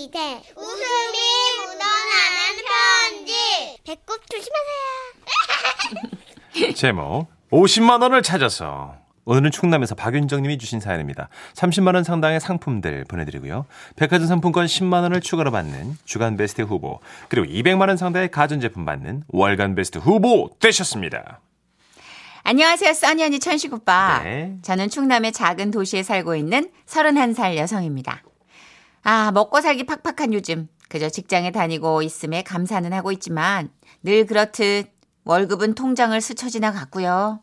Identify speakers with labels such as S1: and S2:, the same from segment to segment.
S1: 시대 웃음이 묻어나는 편지 배꼽 조심하세요.
S2: 제목 50만 원을 찾아서 오늘은 충남에서 박윤정 님이 주신 사연입니다. 30만 원 상당의 상품들 보내드리고요. 백화점 상품권 10만 원을 추가로 받는 주간 베스트 후보 그리고 200만 원 상당의 가전제품 받는 월간 베스트 후보 되셨습니다.
S3: 안녕하세요, 써니 언니 천식 오빠.
S2: 네.
S3: 저는 충남의 작은 도시에 살고 있는 31살 여성입니다. 아, 먹고 살기 팍팍한 요즘. 그저 직장에 다니고 있음에 감사는 하고 있지만 늘 그렇듯 월급은 통장을 스쳐 지나갔고요.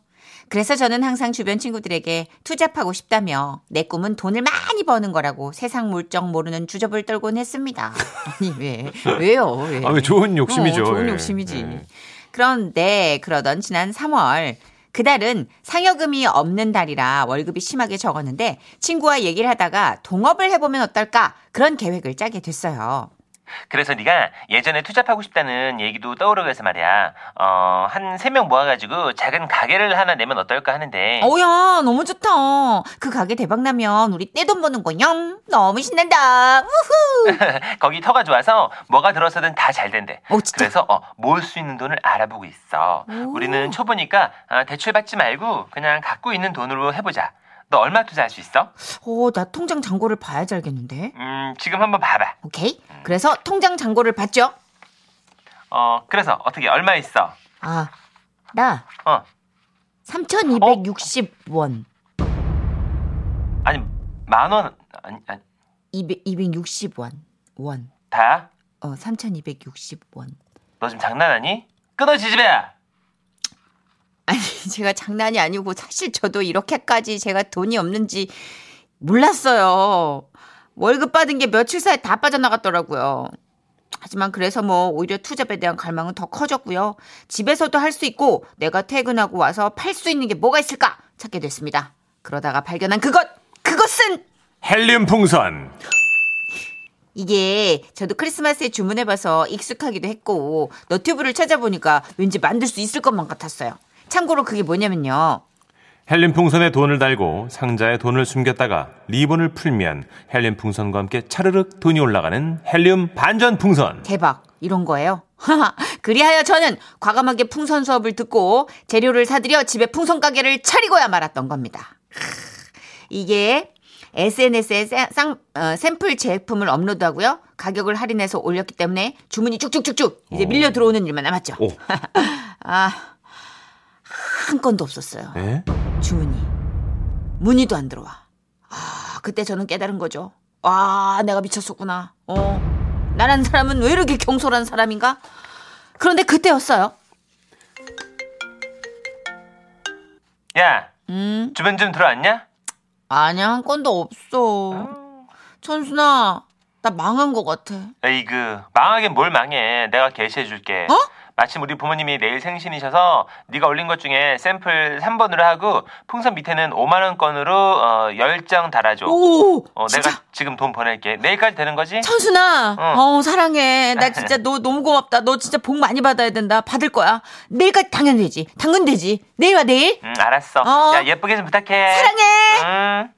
S3: 그래서 저는 항상 주변 친구들에게 투잡하고 싶다며 내 꿈은 돈을 많이 버는 거라고 세상 물정 모르는 주접을 떨곤 했습니다. 아니 왜? 왜요? 왜?
S2: 아, 좋은 욕심이죠.
S3: 어, 좋은
S2: 예.
S3: 욕심이지.
S2: 예.
S3: 그런데 그러던 지난 3월 그달은 상여금이 없는 달이라 월급이 심하게 적었는데 친구와 얘기를 하다가 동업을 해보면 어떨까 그런 계획을 짜게 됐어요.
S4: 그래서 네가 예전에 투잡하고 싶다는 얘기도 떠오르고 해서 말이야. 어, 한 세 명 모아가지고 작은 가게를 하나 내면 어떨까 하는데.
S3: 어야 너무 좋다. 그 가게 대박 나면 우리 떼돈 버는 거영 너무 신난다. 우후.
S4: 거기 터가 좋아서 뭐가 들어서든 다 잘 된대.
S3: 어, 진짜?
S4: 그래서 어, 모을 수 있는 돈을 알아보고 있어.
S3: 오.
S4: 우리는 초보니까 아, 대출 받지 말고 그냥 갖고 있는 돈으로 해보자. 너 얼마 투자할 수 있어?
S3: 어, 나 통장 잔고를 봐야지 알겠는데.
S4: 음, 지금 한번 봐봐.
S3: 오케이. 그래서 통장 잔고를 봤죠.
S4: 어, 그래서 어떻게 얼마 있어?
S3: 아, 나
S4: 어,
S3: 3,260원.
S4: 아니 만 원, 아니, 아니
S3: 200, 260원. 원.
S4: 다야?
S3: 어, 3,260원.
S4: 너 지금 장난하니? 끊어 지지배야.
S3: 아니, 제가 장난이 아니고 사실 저도 이렇게까지 제가 돈이 없는지 몰랐어요. 월급 받은 게 며칠 사이에 다 빠져나갔더라고요. 하지만 그래서 뭐 오히려 투잡에 대한 갈망은 더 커졌고요. 집에서도 할 수 있고 내가 퇴근하고 와서 팔 수 있는 게 뭐가 있을까 찾게 됐습니다. 그러다가 발견한 그것! 그것은
S2: 헬륨 풍선.
S3: 이게 저도 크리스마스에 주문해봐서 익숙하기도 했고 너튜브를 찾아보니까 왠지 만들 수 있을 것만 같았어요. 참고로 그게 뭐냐면요.
S2: 헬륨 풍선에 돈을 달고 상자에 돈을 숨겼다가 리본을 풀면 헬륨 풍선과 함께 차르륵 돈이 올라가는 헬륨 반전 풍선.
S3: 대박 이런 거예요. 그리하여 저는 과감하게 풍선 수업을 듣고 재료를 사들여 집에 풍선 가게를 차리고야 말았던 겁니다. 이게 SNS에 쌍, 어, 샘플 제품을 업로드하고요. 가격을 할인해서 올렸기 때문에 주문이 쭉쭉쭉쭉 이제
S2: 오.
S3: 밀려 들어오는 일만 남았죠.
S2: 오,
S3: 아, 한 건도 없었어요.
S2: 예?
S3: 주문이. 문의도 안 들어와. 아, 그때 저는 깨달은 거죠. 아, 내가 미쳤었구나. 어. 나란 사람은 왜 이렇게 경솔한 사람인가? 그런데 그때였어요.
S4: 야,
S3: 음,
S4: 주변 좀 들어왔냐?
S3: 아니야, 한 건도 없어. 천순아, 나 망한 것 같아.
S4: 에이그 망하긴 뭘 망해 내가 게시해줄게
S3: 어?
S4: 마침 우리 부모님이 내일 생신이셔서 네가 올린 것 중에 샘플 3번으로 하고 풍선 밑에는 5만 원권으로 어, 10장 달아줘
S3: 오,
S4: 어,
S3: 진짜.
S4: 내가 지금 돈 보낼게 내일까지 되는 거지?
S3: 천순아,
S4: 어.
S3: 어, 사랑해. 나 진짜 너 너무 고맙다. 너 진짜 복 많이 받아야 된다. 받을 거야. 내일까지 당연 되지. 당근 되지. 내일 와, 내일.
S4: 응 알았어
S3: 어.
S4: 야 예쁘게 좀 부탁해
S3: 사랑해.
S4: 응.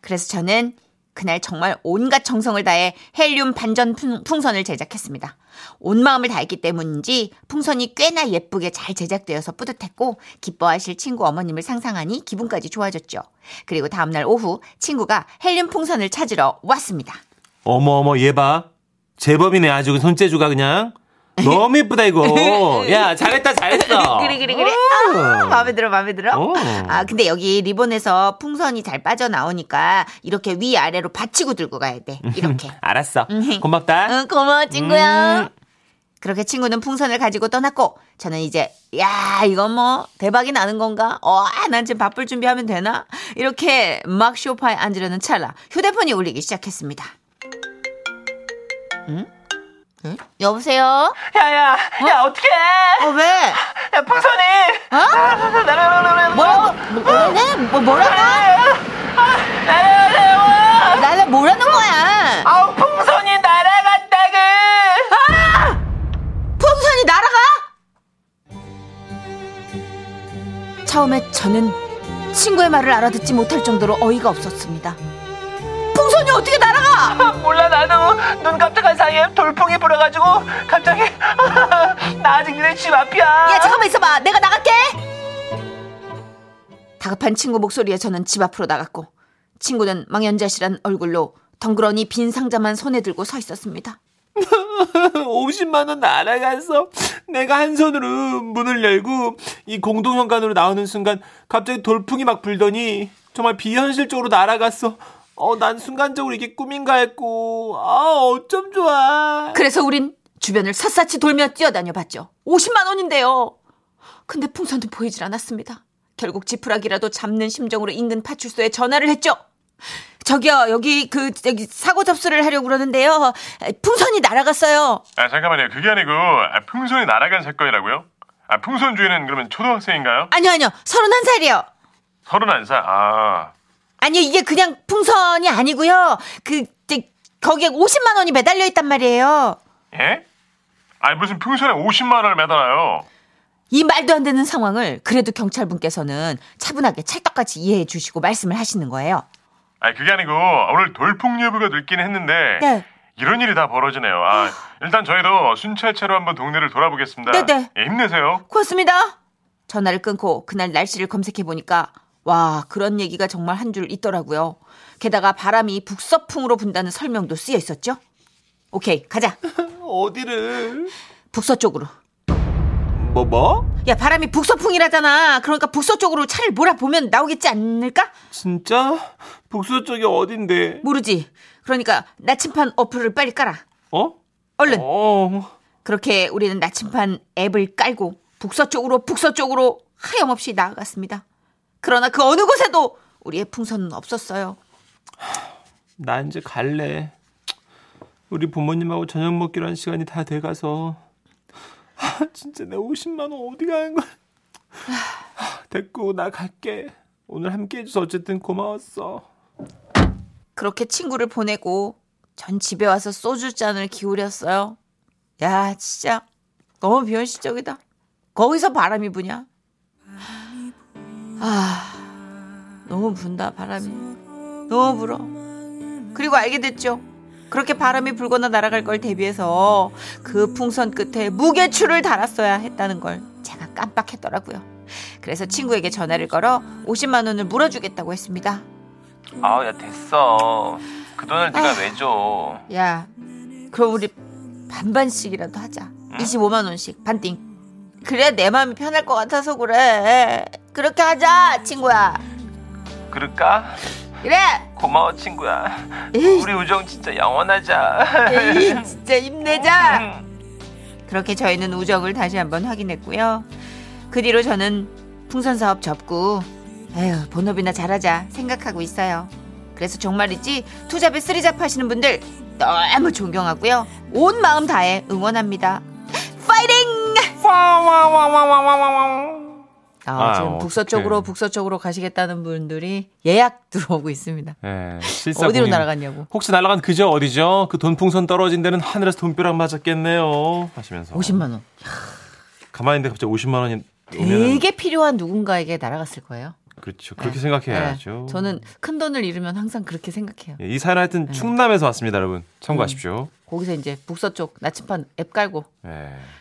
S3: 그래서 저는 그날 정말 온갖 정성을 다해 헬륨 반전 풍- 풍선을 제작했습니다. 온 마음을 다했기 때문인지 풍선이 꽤나 예쁘게 잘 제작되어서 뿌듯했고 기뻐하실 친구 어머님을 상상하니 기분까지 좋아졌죠. 그리고 다음날 오후 친구가 헬륨 풍선을 찾으러 왔습니다.
S2: 어머 어머 얘 봐. 제법이네 아주 손재주가 그냥. 너무 예쁘다 이거. 야 잘했다 잘했어.
S3: 그래 그래 그래.
S2: 어.
S3: 아, 마음에 들어 마음에 들어.
S2: 어.
S3: 아 근데 여기 리본에서 풍선이 잘 빠져 나오니까 이렇게 위 아래로 받치고 들고 가야 돼. 이렇게.
S2: 알았어.
S3: 음.
S2: 고맙다.
S3: 응, 고마워, 친구야.
S2: 음.
S3: 그렇게 친구는 풍선을 가지고 떠났고, 저는 이제, 야, 이건 뭐, 대박이 나는 건가? 어, 아, 난 지금 바쁠 준비하면 되나? 이렇게 막 쇼파에 앉으려는 찰나, 휴대폰이 울리기 시작했습니다. 응? 응? 여보세요?
S4: 야야 야 어떡해
S3: 어, 왜?
S4: 야 풍선이
S3: 어?
S4: 날아가는
S3: 뭐라고? 뭐라네? 뭐, 뭐라고?
S4: 날아가는
S3: 나를 뭐라는 거야?
S4: 아우 풍선이 날아갔다구
S3: 풍선이 날아가? 처음에 저는 친구의 말을 알아듣지 못할 정도로 어이가 없었습니다. 풍선이 어떻게 날아가?
S4: 몰라 나도 눈 깜짝하고 사이에 돌풍이 불어가지고 갑자기 나 아직 니네 집 앞이야.
S3: 야 잠깐만 있어봐 내가 나갈게 다급한 친구 목소리에 저는 집 앞으로 나갔고 친구는 망연자실한 얼굴로 덩그러니 빈 상자만 손에 들고 서 있었습니다
S2: 50만 원 날아갔어. 내가 한 손으로 문을 열고 이 공동현관으로 나오는 순간 갑자기 돌풍이 막 불더니 정말 비현실적으로 날아갔어. 어, 난 순간적으로 이게 꿈인가 했고, 아, 어쩜 좋아.
S3: 그래서 우린 주변을 샅샅이 돌며 뛰어다녀 봤죠 50만 원인데요 근데 풍선도 보이질 않았습니다 결국 지푸라기라도 잡는 심정으로 인근 파출소에 전화를 했죠 저기요 여기 그 여기 사고 접수를 하려고 그러는데요 풍선이 날아갔어요
S5: 아 잠깐만요. 그게 아니고 아, 풍선이 날아간 사건이라고요? 아 풍선 주인은 그러면 초등학생인가요?
S3: 아니요 아니요 서른한 살이요
S5: 서른한 살. 아
S3: 아니요, 이게 그냥 풍선이 아니고요. 그, 이제 거기에 50만 원이 매달려 있단 말이에요.
S5: 예? 아니 무슨 풍선에 50만 원을 매달아요?
S3: 이 말도 안 되는 상황을 그래도 경찰분께서는 차분하게 찰떡같이 이해해 주시고 말씀을 하시는 거예요.
S5: 아니 그게 아니고 오늘 돌풍 예보가 늦긴 했는데
S3: 네.
S5: 이런 일이 다 벌어지네요. 아 일단 저희도 순찰차로 한번 동네를 돌아보겠습니다.
S3: 네네.
S5: 예, 힘내세요.
S3: 고맙습니다. 전화를 끊고 그날 날씨를 검색해 보니까 와, 그런 얘기가 정말 한 줄 있더라고요. 게다가 바람이 북서풍으로 분다는 설명도 쓰여 있었죠. 오케이, 가자.
S2: 어디를?
S3: 북서쪽으로.
S2: 뭐, 뭐?
S3: 야, 바람이 북서풍이라잖아. 그러니까 북서쪽으로 차를 몰아보면 나오겠지 않을까?
S2: 진짜? 북서 쪽이 어딘데?
S3: 모르지. 그러니까 나침판 어플을 빨리 깔아.
S2: 어?
S3: 얼른.
S2: 어.
S3: 그렇게 우리는 나침판 앱을 깔고 북서쪽으로 북서쪽으로 하염없이 나아갔습니다. 그러나 그 어느 곳에도 우리의 풍선은 없었어요.
S2: 나 이제 갈래. 우리 부모님하고 저녁 먹기로 한 시간이 다 돼가서. 아, 진짜 내 50만 원 어디 가는 거야? 아, 됐고, 나 갈게. 오늘 함께 해줘서 어쨌든 고마웠어.
S3: 그렇게 친구를 보내고 전 집에 와서 소주 잔을 기울였어요. 야, 진짜 너무 비현실적이다. 거기서 바람이 부냐? 아, 너무 분다, 바람이. 너무 불어. 그리고 알게 됐죠. 그렇게 바람이 불거나 날아갈 걸 대비해서 그 풍선 끝에 무게추를 달았어야 했다는 걸 제가 깜빡했더라고요. 그래서 친구에게 전화를 걸어 50만 원을 물어주겠다고 했습니다.
S4: 아우 야 됐어. 그 돈을 네가 왜 줘?
S3: 야, 그럼 우리 반반씩이라도 하자. 25만 원씩 반띵. 그래야 내 마음이 편할 것 같아서 그래. 그렇게 하자, 친구야.
S4: 그럴까?
S3: 그래.
S4: 고마워 친구야.
S3: 에이,
S4: 우리 우정 진짜 영원하자.
S3: 에이, 진짜 힘내자.
S4: 음.
S3: 그렇게 저희는 우정을 다시 한번 확인했고요. 그 뒤로 저는 풍선 사업 접고 에휴 본업이나 잘하자 생각하고 있어요. 그래서 정말이지 투잡에 쓰리잡 하시는 분들 너무 존경하고요. 온 마음 다해 응원합니다. 파이팅! 아,
S2: 아,
S3: 지금
S2: 어떡해.
S3: 북서쪽으로 북서쪽으로 가시겠다는 분들이 예약 들어오고 있습니다.
S2: 예,
S3: 어디로. 날아갔냐고.
S2: 혹시 날아간 그저 어디죠? 그 돈풍선 떨어진 데는 하늘에서 돈벼락 맞았겠네요. 하시면서.
S3: 50만 원.
S2: 가만히 있는데 갑자기 50만 원이 오면
S3: 되게 필요한 누군가에게 날아갔을 거예요.
S2: 그렇죠. 그렇게
S3: 네.
S2: 생각해야죠.
S3: 네. 저는 큰 돈을 잃으면 항상 그렇게 생각해요.
S2: 예, 이 사연 하여튼 충남에서 왔습니다, 여러분. 참고하십시오.
S3: 거기서 이제 북서쪽 나침반 앱 깔고
S2: 예.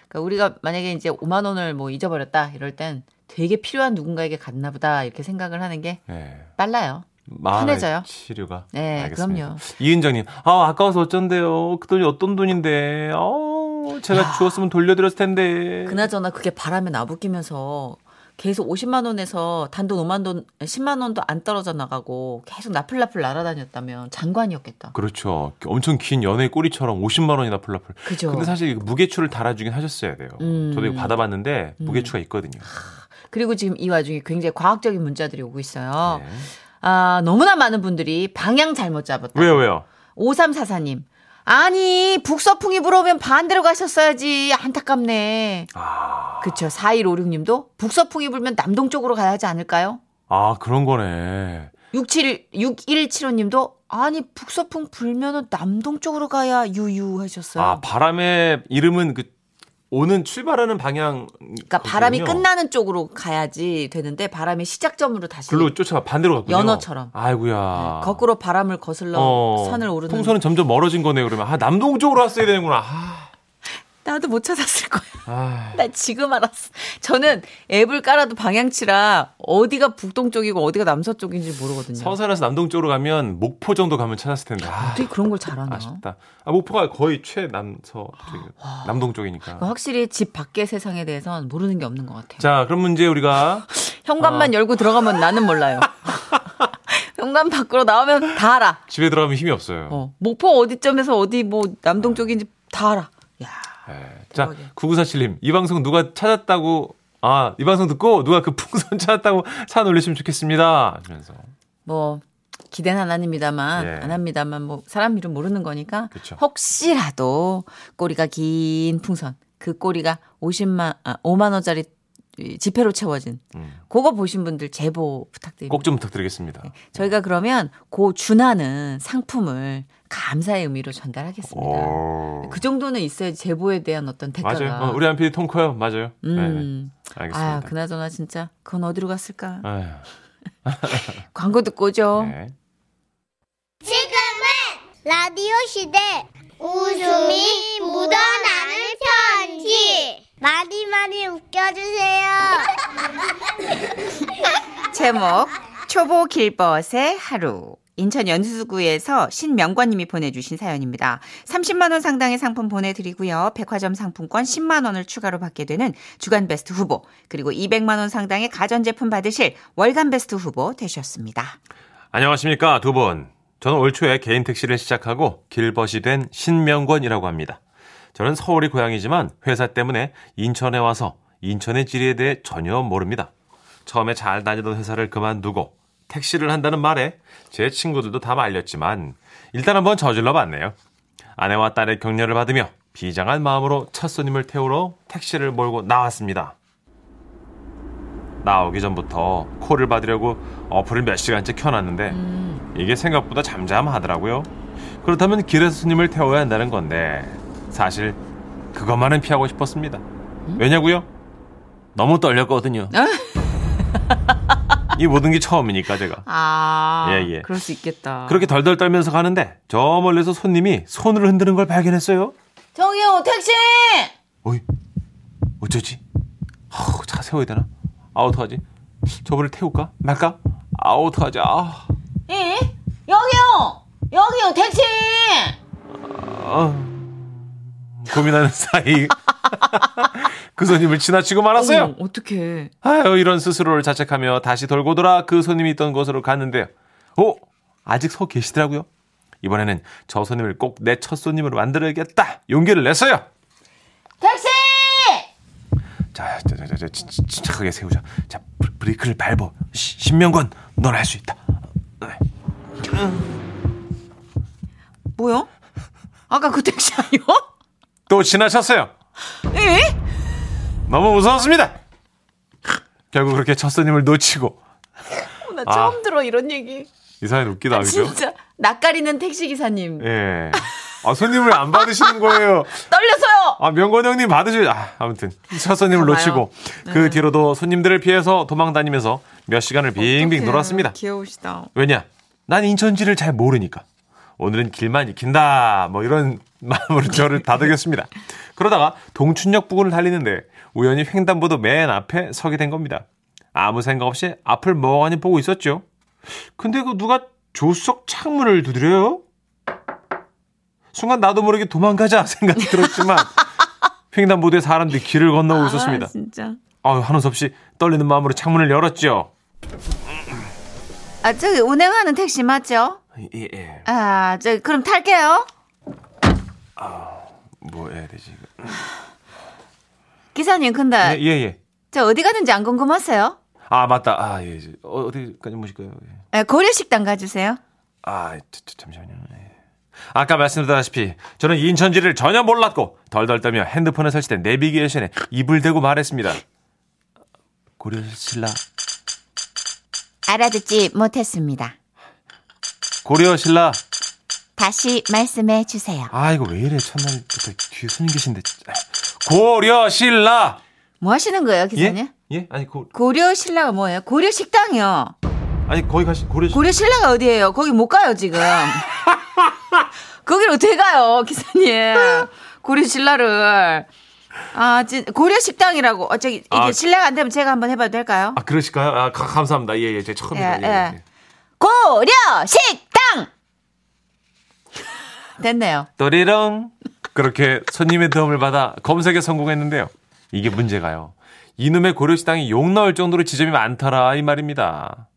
S3: 그러니까 우리가 만약에 이제 5만 원을 뭐 잊어버렸다 이럴 땐 되게 필요한 누군가에게 갔나 보다 이렇게 생각을 하는 게
S2: 예.
S3: 빨라요. 편해져요.
S2: 치료가.
S3: 네,
S2: 알겠습니다.
S3: 그럼요.
S2: 이은정님, 아 아까워서 어쩐데요. 그 돈이 어떤 돈인데. 어, 제가 주었으면 돌려드렸을 텐데.
S3: 그나저나 그게 바람에 나부끼면서 계속 50만 원에서 단돈 5만 돈, 10만 원도 안 떨어져 나가고 계속 나풀나풀 날아다녔다면 장관이었겠다.
S2: 그렇죠. 엄청 긴 연애 꼬리처럼 50만 원이 나 풀라풀.
S3: 그죠.
S2: 근데 사실 무게추를 달아주긴 하셨어야 돼요.
S3: 음.
S2: 저도 이거 받아봤는데 무게추가 있거든요.
S3: 그리고 지금 이 와중에 굉장히 과학적인 문자들이 오고 있어요.
S2: 네.
S3: 아, 너무나 많은 분들이 방향 잘못 잡았다.
S2: 왜요, 왜요?
S3: 5344님. 아니, 북서풍이 불어오면 반대로 가셨어야지. 안타깝네.
S2: 아,
S3: 그쵸. 4156님도 북서풍이 불면 남동 쪽으로 가야 하지 않을까요?
S2: 아 그런 거네.
S3: 67, 6175님도 아니, 북서풍 불면은 남동 쪽으로 가야 유유 하셨어요.
S2: 아 바람의 이름은 그 오는 출발하는 방향.
S3: 그러니까 바람이 끝나는 쪽으로 가야지 되는데 바람이 시작점으로 다시
S2: 글로 쫓아가 반대로 갔군요.
S3: 연어처럼.
S2: 아이고야.
S3: 거꾸로 바람을 거슬러
S2: 어,
S3: 산을 오르는
S2: 풍선은 점점 멀어진 거네요. 그러면 아 남동 쪽으로 왔어야 되는구나. 아,
S3: 나도 못 찾았을 거야.
S2: 아.
S3: 나 지금 알았어. 저는 앱을 깔아도 방향치라 어디가 북동쪽이고 어디가 남서쪽인지 모르거든요.
S2: 서산에서 남동쪽으로 가면 목포 정도 가면 찾았을 텐데. 아,
S3: 어떻게 그런 걸 잘하나?
S2: 아쉽다. 아, 목포가 거의 최남서 쪽이 남동 쪽이니까.
S3: 확실히 집 밖의 세상에 대해서는 모르는 게 없는 것 같아요.
S2: 자, 그럼 문제 우리가
S3: 현관만 열고 들어가면 나는 몰라요. 현관 밖으로 나오면 다 알아.
S2: 집에 들어가면 힘이 없어요.
S3: 어, 목포 어디점에서 어디 뭐 남동 쪽인지 다 알아. 야,
S2: 예. 자,
S3: 대박이야.
S2: 9947님, 이 방송 누가 찾았다고, 아, 이 방송 듣고 누가 그 풍선 찾았다고 산 올리시면 좋겠습니다. 하면서.
S3: 뭐 기대는 안 합니다만
S2: 예.
S3: 안 합니다만 뭐 사람 이름 모르는 거니까
S2: 그쵸.
S3: 혹시라도 꼬리가 긴 풍선 그 꼬리가 50만 아 5만 원짜리 지폐로 채워진
S2: 음.
S3: 그거 보신 분들 제보 부탁드립니다.
S2: 꼭 좀 부탁드리겠습니다.
S3: 저희가 그러면 고 준하는 상품을 감사의 의미로 전달하겠습니다.
S2: 오.
S3: 그 정도는 있어야 제보에 대한 어떤 대가가.
S2: 맞아요. 어, 우리 한PD 통커요. 맞아요. 네, 네.
S3: 음.
S2: 알겠습니다.
S3: 아, 그나저나 진짜 그건 어디로 갔을까? 광고 듣고 오죠.
S2: 네.
S1: 지금은 라디오 시대 웃음이 묻어나는 편지 많이 많이 웃겨주세요
S3: 제목 초보 길벗의 하루 인천 연수구에서 신명관님이 보내주신 사연입니다. 30만 원 상당의 상품 보내드리고요. 백화점 상품권 10만 원을 추가로 받게 되는 주간 베스트 후보 그리고 200만 원 상당의 가전제품 받으실 월간 베스트 후보 되셨습니다.
S2: 안녕하십니까, 두 분. 저는 올 초에 개인 택시를 시작하고 길벗이 된 신명권이라고 합니다. 저는 서울이 고향이지만 회사 때문에 인천에 와서 인천의 지리에 대해 전혀 모릅니다. 처음에 잘 다니던 회사를 그만두고 택시를 한다는 말에 제 친구들도 다 말렸지만 일단 한번 저질러 봤네요. 아내와 딸의 격려를 받으며 비장한 마음으로 첫 손님을 태우러 택시를 몰고 나왔습니다. 나오기 전부터 콜을 받으려고 어플을 몇 시간째 켜놨는데 이게 생각보다 잠잠하더라고요. 그렇다면 길에서 손님을 태워야 한다는 건데 사실 그것만은 피하고 싶었습니다. 왜냐고요? 너무 떨렸거든요. 이 모든 게 처음이니까 제가.
S3: 아,
S2: 예, 예.
S3: 그럴 수 있겠다.
S2: 그렇게 덜덜 떨면서 가는데 저 멀리서 손님이 손을 흔드는 걸 발견했어요.
S3: 저기요 택시!
S2: 어이, 어쩌지? 아우, 차 세워야 되나? 아, 어떡하지? 저분을 태울까? 말까? 아, 어떡하지? 아,
S3: 예? 여기요! 여기요 택시!
S2: 아. 고민하는 사이 그 손님을 지나치고 말았어요.
S3: 어, 어떡해.
S2: 아유, 이런 스스로를 자책하며 다시 돌고 돌아 그 손님이 있던 곳으로 갔는데요. 오, 아직 서 계시더라고요. 이번에는 저 손님을 꼭 내 첫 손님으로 만들어야겠다. 용기를 냈어요.
S3: 택시!
S2: 자, 자, 자, 자, 자 진- 진- 침착하게 세우자. 자, 브- 브레이크를 밟어. 시- 신명권, 넌할 수 있다. 네.
S3: 뭐야? 아까 그 택시 아니요?
S2: 또 지나쳤어요.
S3: 예?
S2: 너무 무서웠습니다. 결국 그렇게 첫 손님을 놓치고
S3: 나
S2: 아.
S3: 처음 들어 이런 얘기.
S2: 이 사연 웃기다,
S3: 아,
S2: 그죠?
S3: 진짜 낯가리는 택시 기사님
S2: 예. 아, 손님을 안 받으시는 거예요.
S3: 떨려서요.
S2: 아, 명건 형님 받으실, 아, 아무튼. 첫 손님을
S3: 봐봐요.
S2: 놓치고 그
S3: 네.
S2: 뒤로도 손님들을 피해서 도망 다니면서 몇 시간을 빙빙
S3: 어떡해.
S2: 놀았습니다.
S3: 귀여우시다.
S2: 왜냐? 난 인천지를 잘 모르니까. 오늘은 길만 익힌다. 뭐 이런 마음으로 저를 다독였습니다. 그러다가 동춘역 부근을 달리는데 우연히 횡단보도 맨 앞에 서게 된 겁니다. 아무 생각 없이 앞을 멍하니 보고 있었죠. 근데 그 누가 조수석 창문을 두드려요? 순간 나도 모르게 도망가자 생각이 들었지만 횡단보도에 사람들이 길을 건너고 있었습니다.
S3: 아, 진짜.
S2: 아유, 한우 없이 떨리는 마음으로 창문을 열었죠.
S3: 아, 저기 운행하는 택시 맞죠?
S2: 예, 예.
S3: 아, 저 그럼 탈게요.
S2: 뭐 해야 되지?
S3: 기사님, 근데
S2: 예, 예, 예.
S3: 저 어디 가는지 안 궁금하세요?
S2: 아, 맞다. 아, 예. 예. 어, 어디까지 모실까요? 예.
S3: 예, 고려식당 가주세요.
S2: 아, 잠시만요. 예. 아까 말씀드렸다시피 저는 인천지를 전혀 몰랐고 덜덜 떨며 핸드폰에 설치된 내비게이션에 입을 대고 말했습니다. 고려신라,
S3: 알아듣지 못했습니다.
S2: 고려 신라.
S3: 다시 말씀해 주세요.
S2: 아, 이거 왜 이래? 첫날부터 뒤에 손님 계신데. 아, 고려 신라.
S3: 뭐 하시는 거예요, 기사님?
S2: 예? 예? 아니 고
S3: 고려 신라가 뭐예요? 고려 식당이요.
S2: 아니 거기 가시 고려
S3: 고려 신라가 어디예요? 거기 못 가요 지금. 거기를 어떻게 가요, 기사님? 고려 신라를. 아, 진, 고려 식당이라고. 어, 저기, 이게
S2: 아.
S3: 신뢰가 안 되면 제가 한번 해봐도 될까요?
S2: 아 그러실까요? 아 가- 감사합니다. 예, 예. 제 처음이다.
S3: 예,
S2: 예,
S3: 예.
S2: 예.
S3: 고려 식당! 됐네요.
S2: 또리렁 그렇게 손님의 도움을 받아 검색에 성공했는데요. 이게 문제가요. 이놈의 고려식당이 욕 나올 정도로 지점이 많더라 이 말입니다.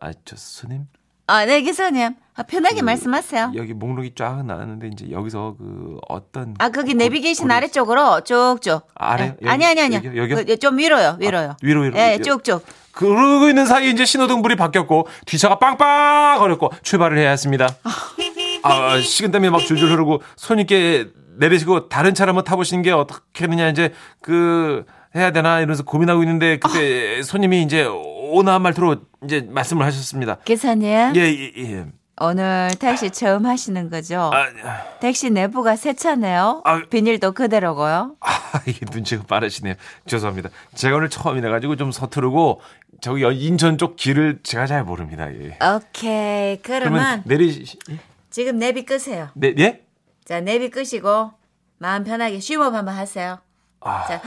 S2: 아, 저 손님
S3: 아, 네, 기사님. 아, 편하게
S2: 그,
S3: 말씀하세요.
S2: 여기 목록이 쫙 나왔는데 이제 여기서 그 어떤
S3: 아, 거기
S2: 고-
S3: 내비게이션
S2: 고려-
S3: 아래쪽으로 쭉쭉.
S2: 아래?
S3: 예.
S2: 여기?
S3: 아니, 아니, 아니요.
S2: 여기요? 여기요?
S3: 그, 좀 위로요, 위로요.
S2: 아, 위로, 위로.
S3: 예,
S2: 여-
S3: 쭉쭉.
S2: 그러고 있는 사이에 이제 신호등불이 바뀌었고 뒤차가 빵빵 거렸고 출발을 해야 했습니다. 아, 식은땀이 막 줄줄 흐르고 손님께 내리시고 다른 차를 한번 타보시는 게 어떻게 하느냐 이제 그 해야 되나 이러면서 고민하고 있는데 그때 손님이 이제 오나한 말투로 이제 말씀을 하셨습니다.
S3: 기사님,
S2: 예, 예, 예.
S3: 오늘 택시 처음 하시는 거죠?
S2: 아,
S3: 택시 내부가 새 차네요.
S2: 아.
S3: 비닐도 그대로고요.
S2: 아, 이게 눈치가 빠르시네요. 죄송합니다. 제가 오늘 처음이라 가지고 좀 서투르고 저기 인천 쪽 길을 제가 잘 모릅니다. 예.
S3: 오케이. 그러면,
S2: 그러면 내리
S3: 지금 내비 끄세요.
S2: 네, 예?
S3: 자, 내비 끄시고 마음 편하게 쉬업 한번 하세요.
S2: 아.
S3: 자,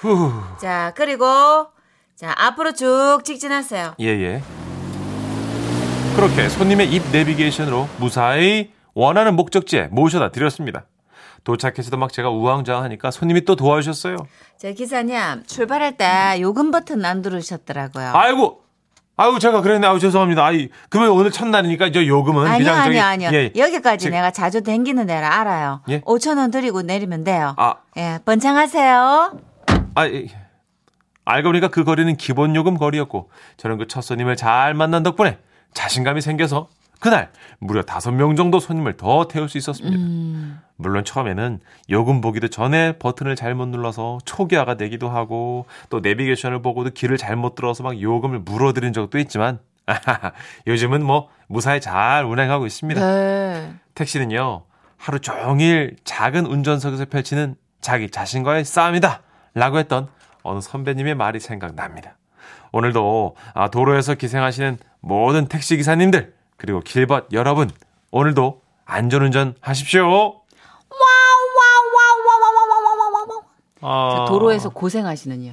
S2: 후.
S3: 자, 그리고 자, 앞으로 쭉 직진하세요.
S2: 예, 예. 그렇게 손님의 입 내비게이션으로 무사히 원하는 목적지에 모셔다 드렸습니다. 도착해서도 막 제가 우왕좌왕하니까 손님이 또 도와주셨어요.
S3: 저 기사님, 출발할 때 요금 버튼 안 누르셨더라고요.
S2: 아이고, 아이고 제가 그랬네. 아유 죄송합니다. 아이 그러면 오늘 첫날이니까 저 요금은
S3: 아니요,
S2: 그냥 저기
S3: 아니요, 아니요.
S2: 예,
S3: 여기까지
S2: 지-
S3: 내가 자주 댕기는 데라 알아요.
S2: 예?
S3: 5천 원 드리고 내리면 돼요.
S2: 아,
S3: 예, 번창하세요.
S2: 아, 예. 알고 보니까 그 거리는 기본 요금 거리였고 저는 그 첫 손님을 잘 만난 덕분에 자신감이 생겨서 그날 무려 다섯 명 정도 손님을 더 태울 수 있었습니다. 물론 처음에는 요금 보기도 전에 버튼을 잘못 눌러서 초기화가 되기도 하고 또 내비게이션을 보고도 길을 잘못 들어서 막 요금을 물어드린 적도 있지만 요즘은 뭐 무사히 잘 운행하고 있습니다.
S3: 네.
S2: 택시는요, 하루 종일 작은 운전석에서 펼치는 자기 자신과의 싸움이다. 라고 했던 어느 선배님의 말이 생각납니다. 오늘도 아, 도로에서 기생하시는 모든 택시기사님들, 그리고 길벗 여러분, 오늘도 안전운전 하십시오. 아,
S3: 자, 도로에서 고생하시는요.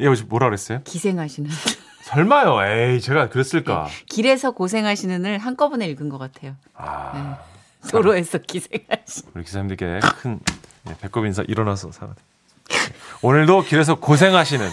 S2: 예, 혹시 뭐라 그랬어요?
S3: 기생하시는.
S2: 설마요. 에이, 제가 그랬을까?
S3: 길에서 고생하시는을 한꺼번에 읽은 것 같아요.
S2: 아,
S3: 도로에서 기생하시는.
S2: 우리 기사님들께 큰 예, 배꼽 인사 일어나서 사과. 오늘도 길에서 고생하시는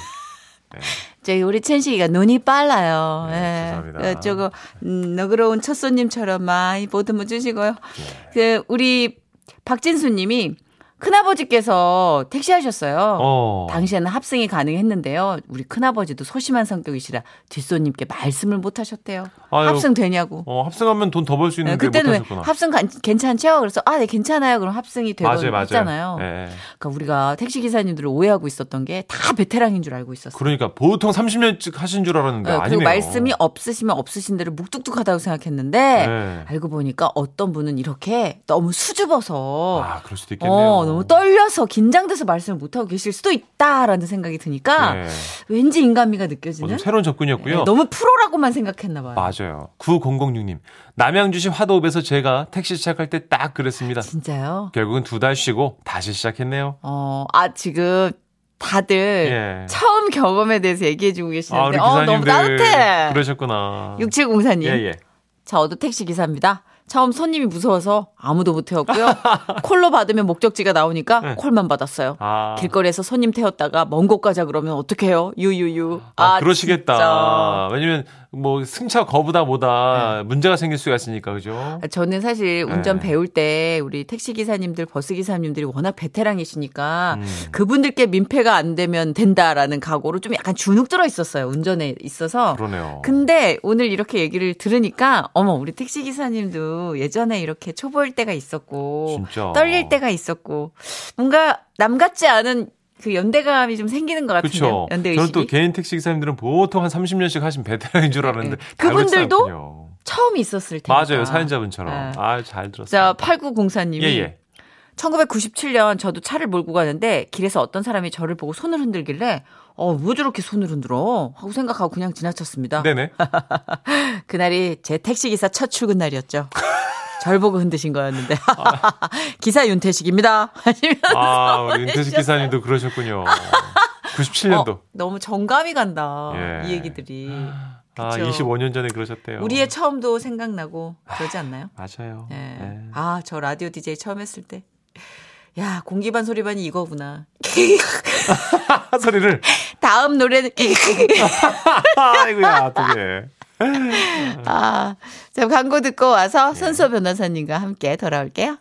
S3: 저희 우리 천식이가 눈이 빨라요.
S2: 네,
S3: 예.
S2: 죄송합니다.
S3: 어, 저거 음, 너그러운 첫 손님처럼 많이 보듬어 주시고요.
S2: 네.
S3: 그 우리 박진수 님이 큰아버지께서 택시 하셨어요.
S2: 어.
S3: 당시에는 합승이 가능했는데요. 우리 큰아버지도 소심한 성격이시라 뒷손님께 말씀을 못 하셨대요.
S2: 아유,
S3: 합승 되냐고.
S2: 어, 합승하면 돈 더 벌수
S3: 네,
S2: 있는데
S3: 그때는 왜. 합승 간- 괜찮죠? 그래서 아, 네, 괜찮아요. 그럼 합승이 되고
S2: 맞아요, 맞아요.
S3: 했잖아요.
S2: 예.
S3: 그러니까 우리가 택시 기사님들을 오해하고 있었던 게 다 베테랑인 줄 알고 있었어요.
S2: 그러니까 보통 30년쯤 하신 줄 알았는데
S3: 네,
S2: 아니네요.
S3: 그리고 말씀이 없으시면 없으신 대로 묵뚝뚝하다고 생각했는데
S2: 네.
S3: 알고 보니까 어떤 분은 이렇게 너무 수줍어서
S2: 아, 그럴 수도 있겠네요.
S3: 어, 너무 떨려서 긴장돼서 말씀을 못 하고 계실 수도 있다라는 생각이 드니까
S2: 네.
S3: 왠지 인간미가
S2: 어,
S3: 느껴지는
S2: 좀 새로운 접근이었고요.
S3: 네, 너무 프로라고만 생각했나 봐요.
S2: 맞아요. 9006님. 남양주시 화도읍에서 제가 택시 시작할 때 딱 그랬습니다.
S3: 진짜요?
S2: 결국은 두 달 쉬고 다시 시작했네요.
S3: 어, 아 지금 다들
S2: 예.
S3: 처음 경험에 대해서 얘기해주고
S2: 아,
S3: 계시는데
S2: 우리
S3: 어, 너무 따뜻해.
S2: 그러셨구나.
S3: 6704님.
S2: 예, 예.
S3: 저도 택시 기사입니다. 처음 손님이 무서워서 아무도 못 태웠고요. 콜로 받으면 목적지가 나오니까
S2: 네.
S3: 콜만 받았어요.
S2: 아.
S3: 길거리에서 손님 태웠다가 먼 곳 가자 그러면 어떡해요? 유유유.
S2: 아, 그러시겠다.
S3: 진짜.
S2: 왜냐면 뭐 승차 거부다 뭐다 문제가 생길 수가 있으니까 그죠?
S3: 저는 사실 운전
S2: 네.
S3: 배울 때 우리 택시 기사님들, 버스 기사님들이 워낙 베테랑이시니까
S2: 음.
S3: 그분들께 민폐가 안 되면 된다라는 각오로 좀 약간 주눅 들어 있었어요. 운전에 있어서.
S2: 그러네요.
S3: 근데 오늘 이렇게 얘기를 들으니까 어머 우리 택시 기사님도 예전에 이렇게 초보일 때가 있었고
S2: 진짜.
S3: 떨릴 때가 있었고 뭔가 남 같지 않은 그 연대감이 좀 생기는 것.
S2: 그렇죠.
S3: 연대
S2: 저는
S3: 의식이
S2: 또 개인 택시 기사님들은 보통 한 30년씩 하신 베테랑인 줄 알았는데
S3: 네. 그분들도. 처음 있었을 테니까.
S2: 맞아요. 사연자분처럼.
S3: 네.
S2: 아, 잘 들었어요.
S3: 자 8904님이
S2: 예, 예.
S3: 1997년 저도 차를 몰고 가는데 길에서 어떤 사람이 저를 보고 손을 흔들길래 어, 왜 저렇게 손을 흔들어? 하고 생각하고 그냥 지나쳤습니다.
S2: 네네.
S3: 그날이 제 택시기사 첫 출근 날이었죠. 절 보고 흔드신 거였는데. 기사 윤태식입니다. 하시면서
S2: 아, 우리 윤태식 기사님도 그러셨군요. 97년도.
S3: 어, 너무 정감이 간다.
S2: 예.
S3: 이 얘기들이.
S2: 아,
S3: 그쵸.
S2: 25년 전에 그러셨대요.
S3: 우리의 처음도 생각나고 그러지 않나요?
S2: 맞아요.
S3: 예.
S2: 네.
S3: 아, 저 라디오 DJ 처음 했을 때. 야, 공기반 소리반이 이거구나.
S2: 소리를.
S3: 다음 노래는
S2: 아이고야, 어떡해.
S3: 아, 자, 광고 듣고 와서 손수호 변호사님과 함께 돌아올게요.